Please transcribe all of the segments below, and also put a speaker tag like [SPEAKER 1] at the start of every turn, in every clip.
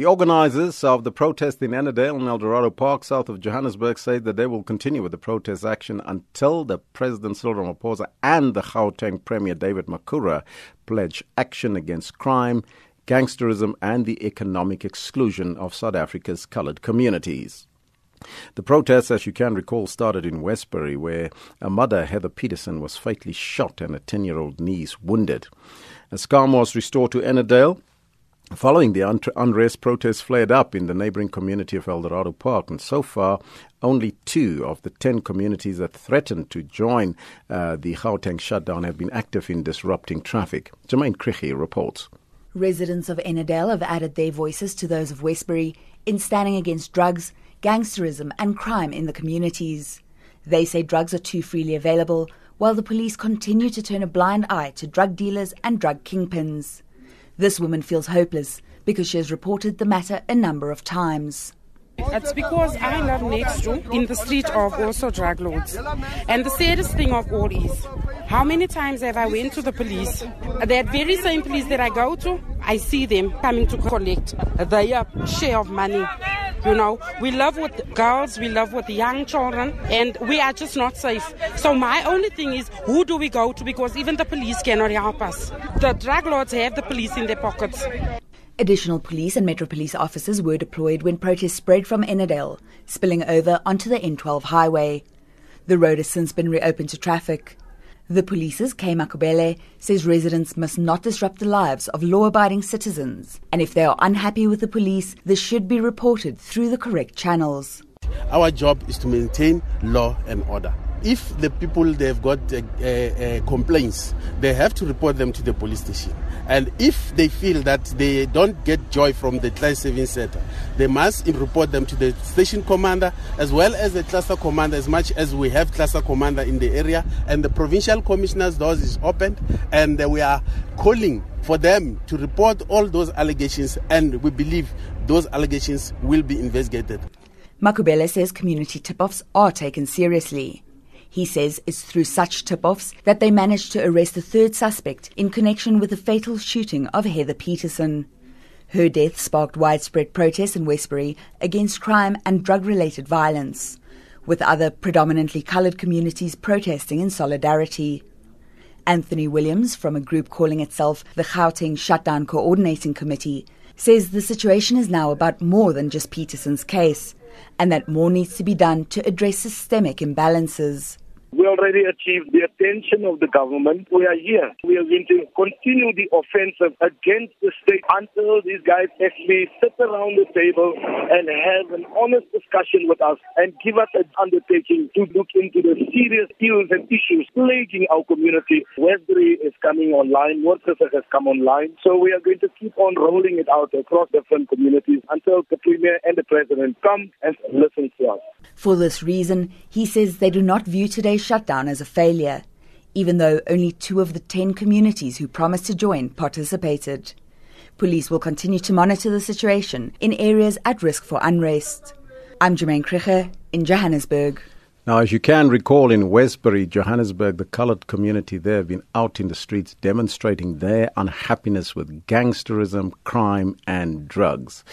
[SPEAKER 1] The organisers of the protest in Ennerdale and Eldorado Park, south of Johannesburg, say that they will continue with the protest action until the President Cyril Ramaphosa and the Gauteng Premier David Makhura pledge action against crime, gangsterism, and the economic exclusion of South Africa's coloured communities. The protests, as you can recall, started in Westbury, where a mother, Heather Peterson, was fatally shot and a 10 year old niece wounded. As calm was restored to Ennerdale, Following the unrest, protests flared up in the neighboring community of Eldorado Park, and so far, only two of the ten communities that threatened to join uh, the Gauteng shutdown have been active in disrupting traffic. Jamaine Krige reports.
[SPEAKER 2] Residents of Ennerdale have added their voices to those of Westbury in standing against drugs, gangsterism, and crime in the communities. They say drugs are too freely available, while the police continue to turn a blind eye to drug dealers and drug kingpins. This woman feels hopeless because she has reported the matter a number of times.
[SPEAKER 3] It's because I live next door in the street of also drug lords. And the saddest thing of all is, how many times have I went to the police? That very same police that I go to, I see them coming to collect their share of money. You know, we love with girls, we love with young children, and we are just not safe. So my only thing is, who do we go to? Because even the police cannot help us. The drug lords have the police in their pockets.
[SPEAKER 2] Additional police and Metro Police officers were deployed when protests spread from Ennerdale, spilling over onto the N12 highway. The road has since been reopened to traffic. The police's Kay Makhubele says residents must not disrupt the lives of law abiding citizens, and if they are unhappy with the police, this should be reported through the correct channels.
[SPEAKER 4] Our job is to maintain law and order if the people they've got uh, uh, complaints, they have to report them to the police station. And if they feel that they don't get joy from the client service center, they must report them to the station commander as well as the cluster commander. As much as we have cluster commander in the area, and the provincial commissioner's doors is opened, and we are calling for them to report all those allegations, and we believe those allegations will be investigated.
[SPEAKER 2] Makhubele says community tip offs are taken seriously. He says it's through such tip offs that they managed to arrest the third suspect in connection with the fatal shooting of Heather Peterson. Her death sparked widespread protests in Westbury against crime and drug related violence, with other predominantly coloured communities protesting in solidarity. Anthony Williams, from a group calling itself the Gauteng Shutdown Coordinating Committee, says the situation is now about more than just Peterson's case and that more needs to be done to address systemic imbalances.
[SPEAKER 5] We already achieved the attention of the government. We are here. We are going to continue the offensive against the state until these guys actually sit around the table and have an honest discussion with us and give us an undertaking to look into the serious ills and issues plaguing our community. Westbury is coming online. Worcester has come online. So we are going to keep on rolling it out across different communities until the Premier and the President come and listen to us.
[SPEAKER 2] For this reason, he says they do not view today's shutdown as a failure, even though only two of the ten communities who promised to join participated. Police will continue to monitor the situation in areas at risk for unrest. I'm Jamaine Krige in Johannesburg.
[SPEAKER 1] Now, as you can recall, in Westbury, Johannesburg, the coloured community there have been out in the streets demonstrating their unhappiness with gangsterism, crime, and drugs.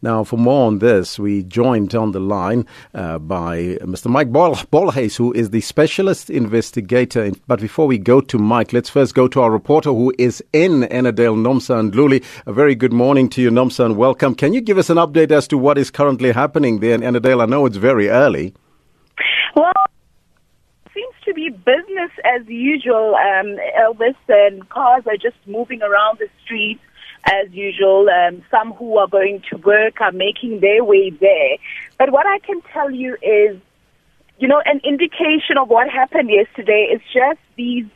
[SPEAKER 1] Now, for more on this, we joined on the line uh, by Mr. Mike Bolhuis, who is the specialist investigator. But before we go to Mike, let's first go to our reporter who is in Ennerdale, Nomsa and Luli. A very good morning to you, Nomsa, and welcome. Can you give us an update as to what is currently happening there in Ennerdale? I know it's very early.
[SPEAKER 6] Well, seems to be business as usual, um, Elvis, and cars are just moving around the streets as usual. Um, some who are going to work are making their way there. But what I can tell you is, you know, an indication of what happened yesterday is just these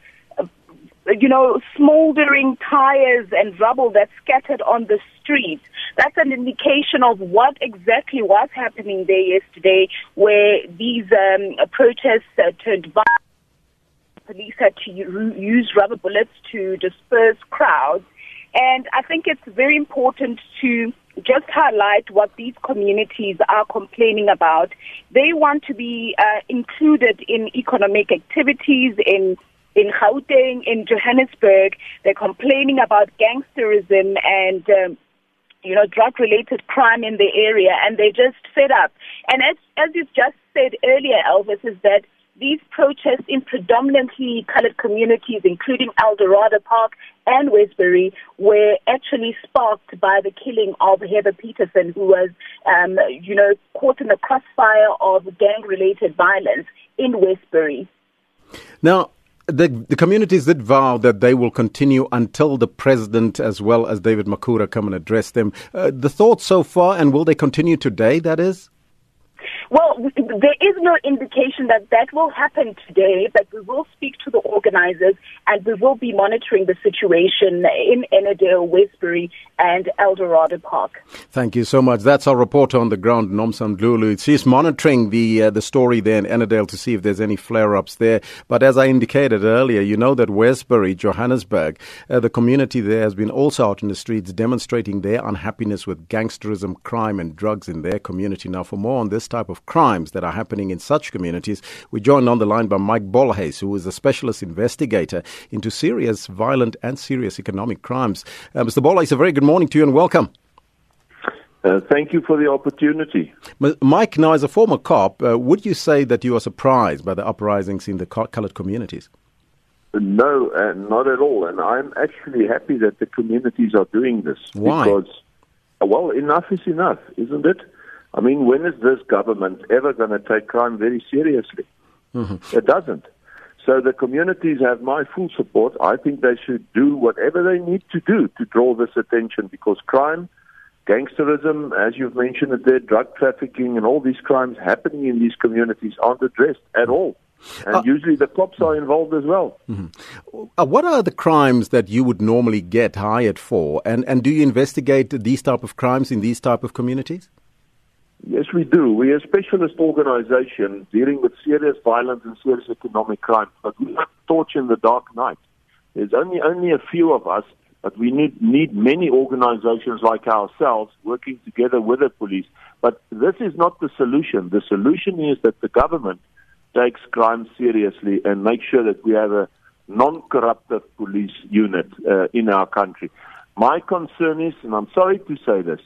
[SPEAKER 6] you know, smoldering tires and rubble that's scattered on the street. That's an indication of what exactly was happening there yesterday, where these um, protests uh, turned violent. Police had to use rubber bullets to disperse crowds. And I think it's very important to just highlight what these communities are complaining about. They want to be uh, included in economic activities, in in Gauteng, in Johannesburg. They're complaining about gangsterism and um, you know, drug-related crime in the area, and they're just fed up. And as as you've just said earlier, Elvis, is that these protests in predominantly colored communities, including Eldorado Park and Westbury, were actually sparked by the killing of Heather Peterson, who was, um, you know, caught in the crossfire of gang-related violence in Westbury.
[SPEAKER 1] Now, the, the communities did vow that they will continue until the president, as well as David Makhura, come and address them. Uh, the thoughts so far, and will they continue today? That is.
[SPEAKER 6] Well, there is no indication that that will happen today, but we will speak to the organizers and we will be monitoring the situation in Ennerdale, Westbury, and Eldorado Park.
[SPEAKER 1] Thank you so much. That's our reporter on the ground, Nomsa Ndhlulu. She's monitoring the uh, the story there in Ennerdale to see if there's any flare-ups there. But as I indicated earlier, you know that Westbury, Johannesburg, uh, the community there has been also out in the streets demonstrating their unhappiness with gangsterism, crime, and drugs in their community. Now, for more on this type of crimes that are happening in such communities, we're joined on the line by Mike Bolhuis, who is a specialist investigator into serious, violent, and serious economic crimes. Uh, Mr. Bolhuis, a very good morning to you and welcome.
[SPEAKER 7] Uh, thank you for the opportunity.
[SPEAKER 1] Mike, now as a former cop, uh, would you say that you are surprised by the uprisings in the colored communities?
[SPEAKER 7] No, uh, not at all. And I'm actually happy that the communities are doing this.
[SPEAKER 1] Why?
[SPEAKER 7] Because, well, enough is enough, isn't it? I mean, when is this government ever going to take crime very seriously? Mm-hmm. It doesn't. So the communities have my full support. I think they should do whatever they need to do to draw this attention because crime, gangsterism, as you've mentioned it there, drug trafficking and all these crimes happening in these communities aren't addressed at all. And uh, usually the cops are involved as well.
[SPEAKER 1] Mm-hmm. Uh, what are the crimes that you would normally get hired for? And, and do you investigate these type of crimes in these type of communities?
[SPEAKER 7] Yes, we do. We're a specialist organization dealing with serious violence and serious economic crime, but we're not torch in the dark night. There's only only a few of us, but we need need many organizations like ourselves working together with the police. But this is not the solution. The solution is that the government takes crime seriously and makes sure that we have a non-corruptive police unit uh, in our country. My concern is, and I'm sorry to say this,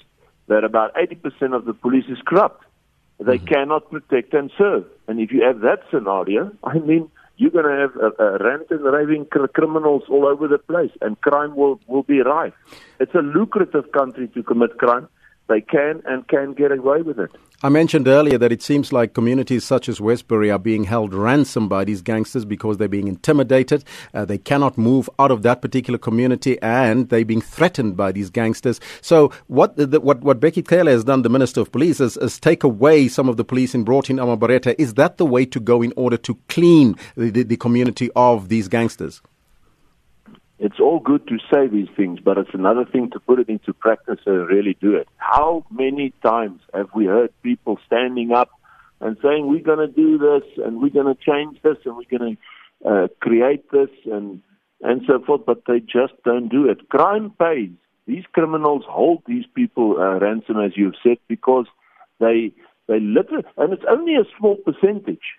[SPEAKER 7] that about 80% of the police is corrupt. They mm-hmm. cannot protect and serve. And if you have that scenario, I mean, you're going to have a, a rant and raving criminals all over the place, and crime will, will be rife. It's a lucrative country to commit crime. They can and can get away with it.
[SPEAKER 1] I mentioned earlier that it seems like communities such as Westbury are being held ransom by these gangsters because they're being intimidated. Uh, they cannot move out of that particular community and they're being threatened by these gangsters. So, what the, what, what Bheki Cele has done, the Minister of Police, is, is, take away some of the police and brought in Amabareta. Is that the way to go in order to clean the, the, the community of these gangsters?
[SPEAKER 7] It's all good to say these things, but it's another thing to put it into practice and really do it. How many times have we heard people standing up and saying, we're going to do this and we're going to change this and we're going to uh, create this and, and so forth, but they just don't do it. Crime pays. These criminals hold these people uh, ransom, as you've said, because they, they literally, and it's only a small percentage.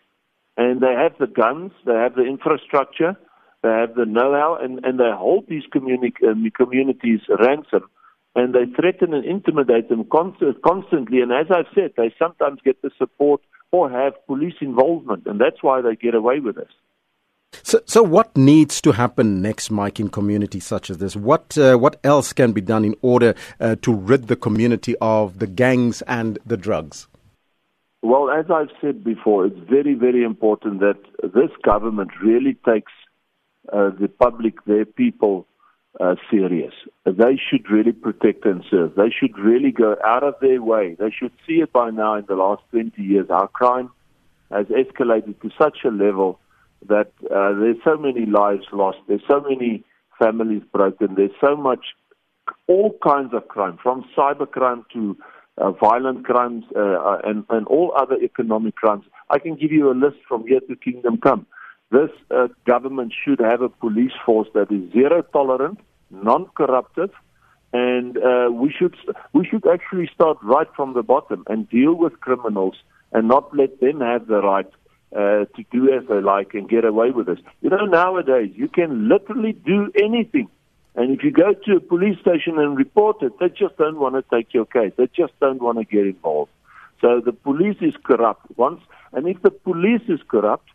[SPEAKER 7] And they have the guns, they have the infrastructure, they have the know-how, and, and they hold these communi- uh, communities ransom, and they threaten and intimidate them const- constantly. And as I've said, they sometimes get the support or have police involvement, and that's why they get away with this.
[SPEAKER 1] So, so what needs to happen next, Mike, in communities such as this? What uh, what else can be done in order uh, to rid the community of the gangs and the drugs?
[SPEAKER 7] Well, as I've said before, it's very, very important that this government really takes uh, the public, their people, uh, serious. They should really protect and serve. They should really go out of their way. They should see it by now in the last 20 years. Our crime has escalated to such a level that uh, there's so many lives lost. There's so many families broken. There's so much, all kinds of crime, from cyber crime to uh, violent crimes uh, uh and, and all other economic crimes. I can give you a list from here to kingdom come. This uh, government should have a police force that is zero tolerant, non-corruptive, and uh, we should we should actually start right from the bottom and deal with criminals and not let them have the right uh, to do as they like and get away with this. You know, nowadays you can literally do anything And if you go to a police station and report it, they just don't want to take your case. They just don't want to get involved. So the police is corrupt once, and if the police is corrupt,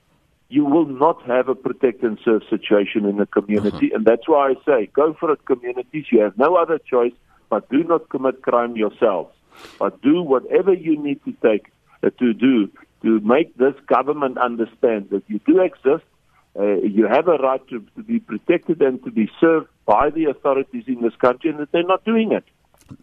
[SPEAKER 7] you will not have a protect and serve situation in the community. Uh-huh. And that's why I say, go for it, communities. You have no other choice, but do not commit crime yourselves. But do whatever you need to take uh, to do to make this government understand that you do exist uh, you have a right to, to be protected and to be served by the authorities in this country, and that they're not doing it.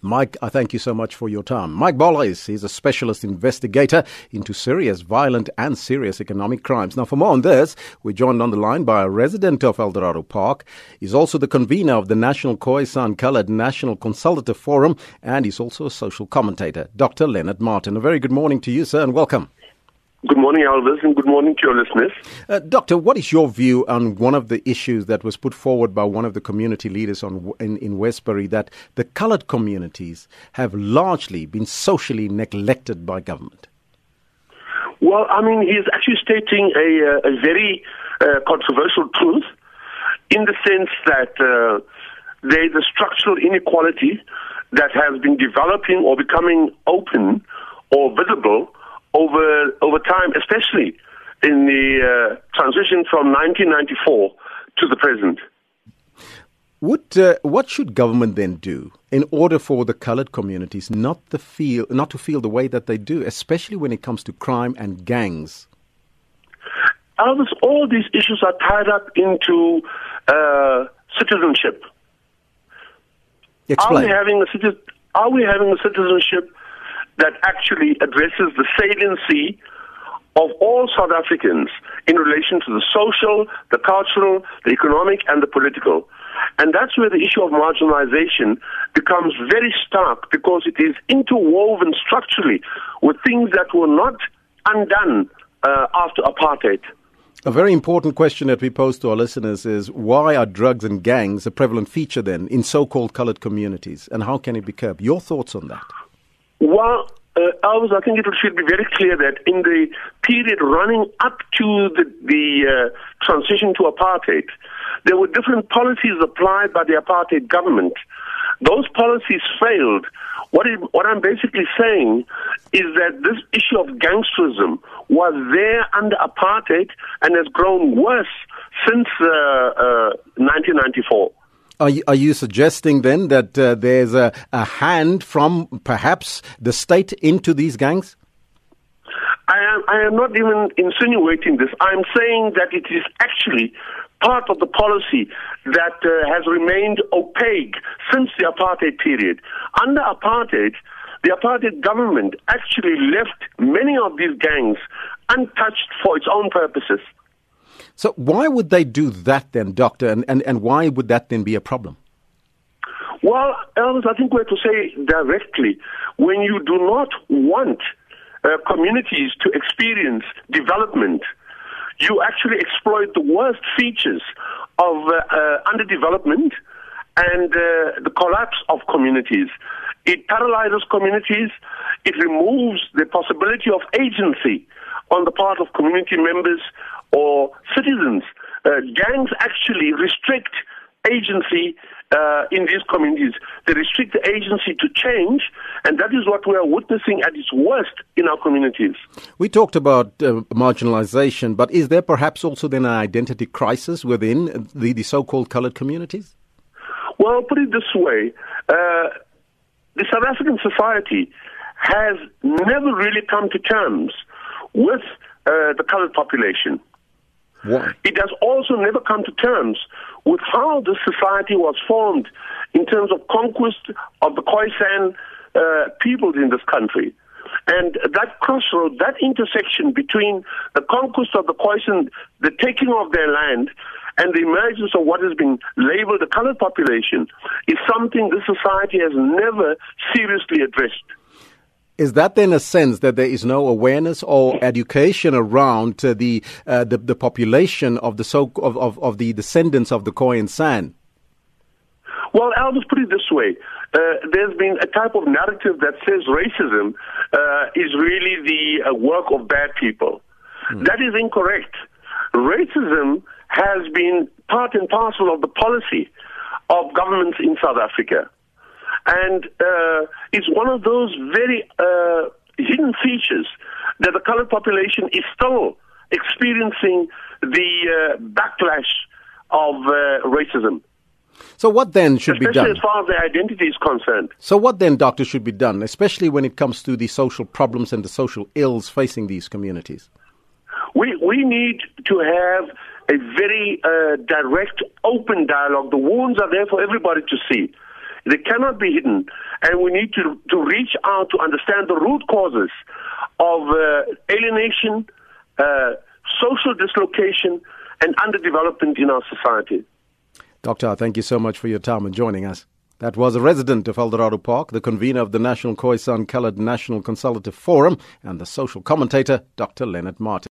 [SPEAKER 1] Mike, I thank you so much for your time. Mike Bolhuis is a specialist investigator into serious, violent, and serious economic crimes. Now, for more on this, we're joined on the line by a resident of Eldorado Park. He's also the convener of the National Khoisan Colored National Consultative Forum, and he's also a social commentator. Dr. Leonard Martin. A very good morning to you, sir, and welcome.
[SPEAKER 8] Good morning, Elvis, and good morning to your listeners.
[SPEAKER 1] Uh, Doctor, what is your view on one of the issues that was put forward by one of the community leaders on, in, in Westbury that the colored communities have largely been socially neglected by government?
[SPEAKER 8] Well, I mean, he's actually stating a, uh, a very uh, controversial truth in the sense that uh, there is a structural inequality that has been developing or becoming open or visible over over time, especially in the uh, transition from 1994 to the present.
[SPEAKER 1] Would, uh, what should government then do in order for the colored communities not, the feel, not to feel the way that they do, especially when it comes to crime and gangs?
[SPEAKER 8] Elvis, all these issues are tied up into uh, citizenship.
[SPEAKER 1] Explain.
[SPEAKER 8] Are we having a, are we having a citizenship that actually addresses the saliency of all South Africans in relation to the social, the cultural, the economic, and the political. And that's where the issue of marginalization becomes very stark because it is interwoven structurally with things that were not undone uh, after apartheid.
[SPEAKER 1] A very important question that we pose to our listeners is why are drugs and gangs a prevalent feature then in so called colored communities and how can it be curbed? Your thoughts on that?
[SPEAKER 8] Well, uh, Elvis, I think it should be very clear that in the period running up to the, the uh, transition to apartheid, there were different policies applied by the apartheid government. Those policies failed. What, it, what I'm basically saying is that this issue of gangsterism was there under apartheid and has grown worse since uh, 1994.
[SPEAKER 1] Are you, are you suggesting then that uh, there's a, a hand from perhaps the state into these gangs?
[SPEAKER 8] I am, I am not even insinuating this. I'm saying that it is actually part of the policy that uh, has remained opaque since the apartheid period. Under apartheid, the apartheid government actually left many of these gangs untouched for its own purposes.
[SPEAKER 1] So why would they do that then, Doctor, and, and, and why would that then be a problem?
[SPEAKER 8] Well, Elvis, I think we have to say directly, when you do not want uh, communities to experience development, you actually exploit the worst features of uh, uh, underdevelopment and uh, the collapse of communities. It paralyzes communities. It removes the possibility of agency on the part of community members or citizens. Uh, gangs actually restrict agency uh, in these communities. They restrict the agency to change, and that is what we are witnessing at its worst in our communities.
[SPEAKER 1] We talked about uh, marginalization, but is there perhaps also then an identity crisis within the, the so called colored communities?
[SPEAKER 8] Well, put it this way uh, the South African society has never really come to terms with uh, the colored population.
[SPEAKER 1] Why?
[SPEAKER 8] It has also never come to terms with how the society was formed in terms of conquest of the Khoisan uh, peoples in this country. And that crossroad, that intersection between the conquest of the Khoisan, the taking of their land, and the emergence of what has been labeled the colored population is something this society has never seriously addressed.
[SPEAKER 1] Is that then a sense that there is no awareness or education around uh, the, uh, the, the population of the so of, of, of the descendants of the Khoisan? San?
[SPEAKER 8] Well, I'll just put it this way. Uh, there's been a type of narrative that says racism uh, is really the uh, work of bad people. Hmm. That is incorrect. Racism has been part and parcel of the policy of governments in South Africa. And uh, it's one of those very uh, hidden features that the colored population is still experiencing the uh, backlash of uh, racism.
[SPEAKER 1] So what then should
[SPEAKER 8] Especially
[SPEAKER 1] be done?
[SPEAKER 8] Especially as far as their identity is concerned.
[SPEAKER 1] So what then, doctor, should be done, especially when it comes to the social problems and the social ills facing these communities?
[SPEAKER 8] We, we need to have a very uh, direct, open dialogue. The wounds are there for everybody to see. They cannot be hidden. And we need to, to reach out to understand the root causes of uh, alienation, uh, social dislocation, and underdevelopment in our society.
[SPEAKER 1] Doctor, thank you so much for your time and joining us. That was a resident of Eldorado Park, the convener of the National Khoisan Colored National Consultative Forum, and the social commentator, Dr. Leonard Martin.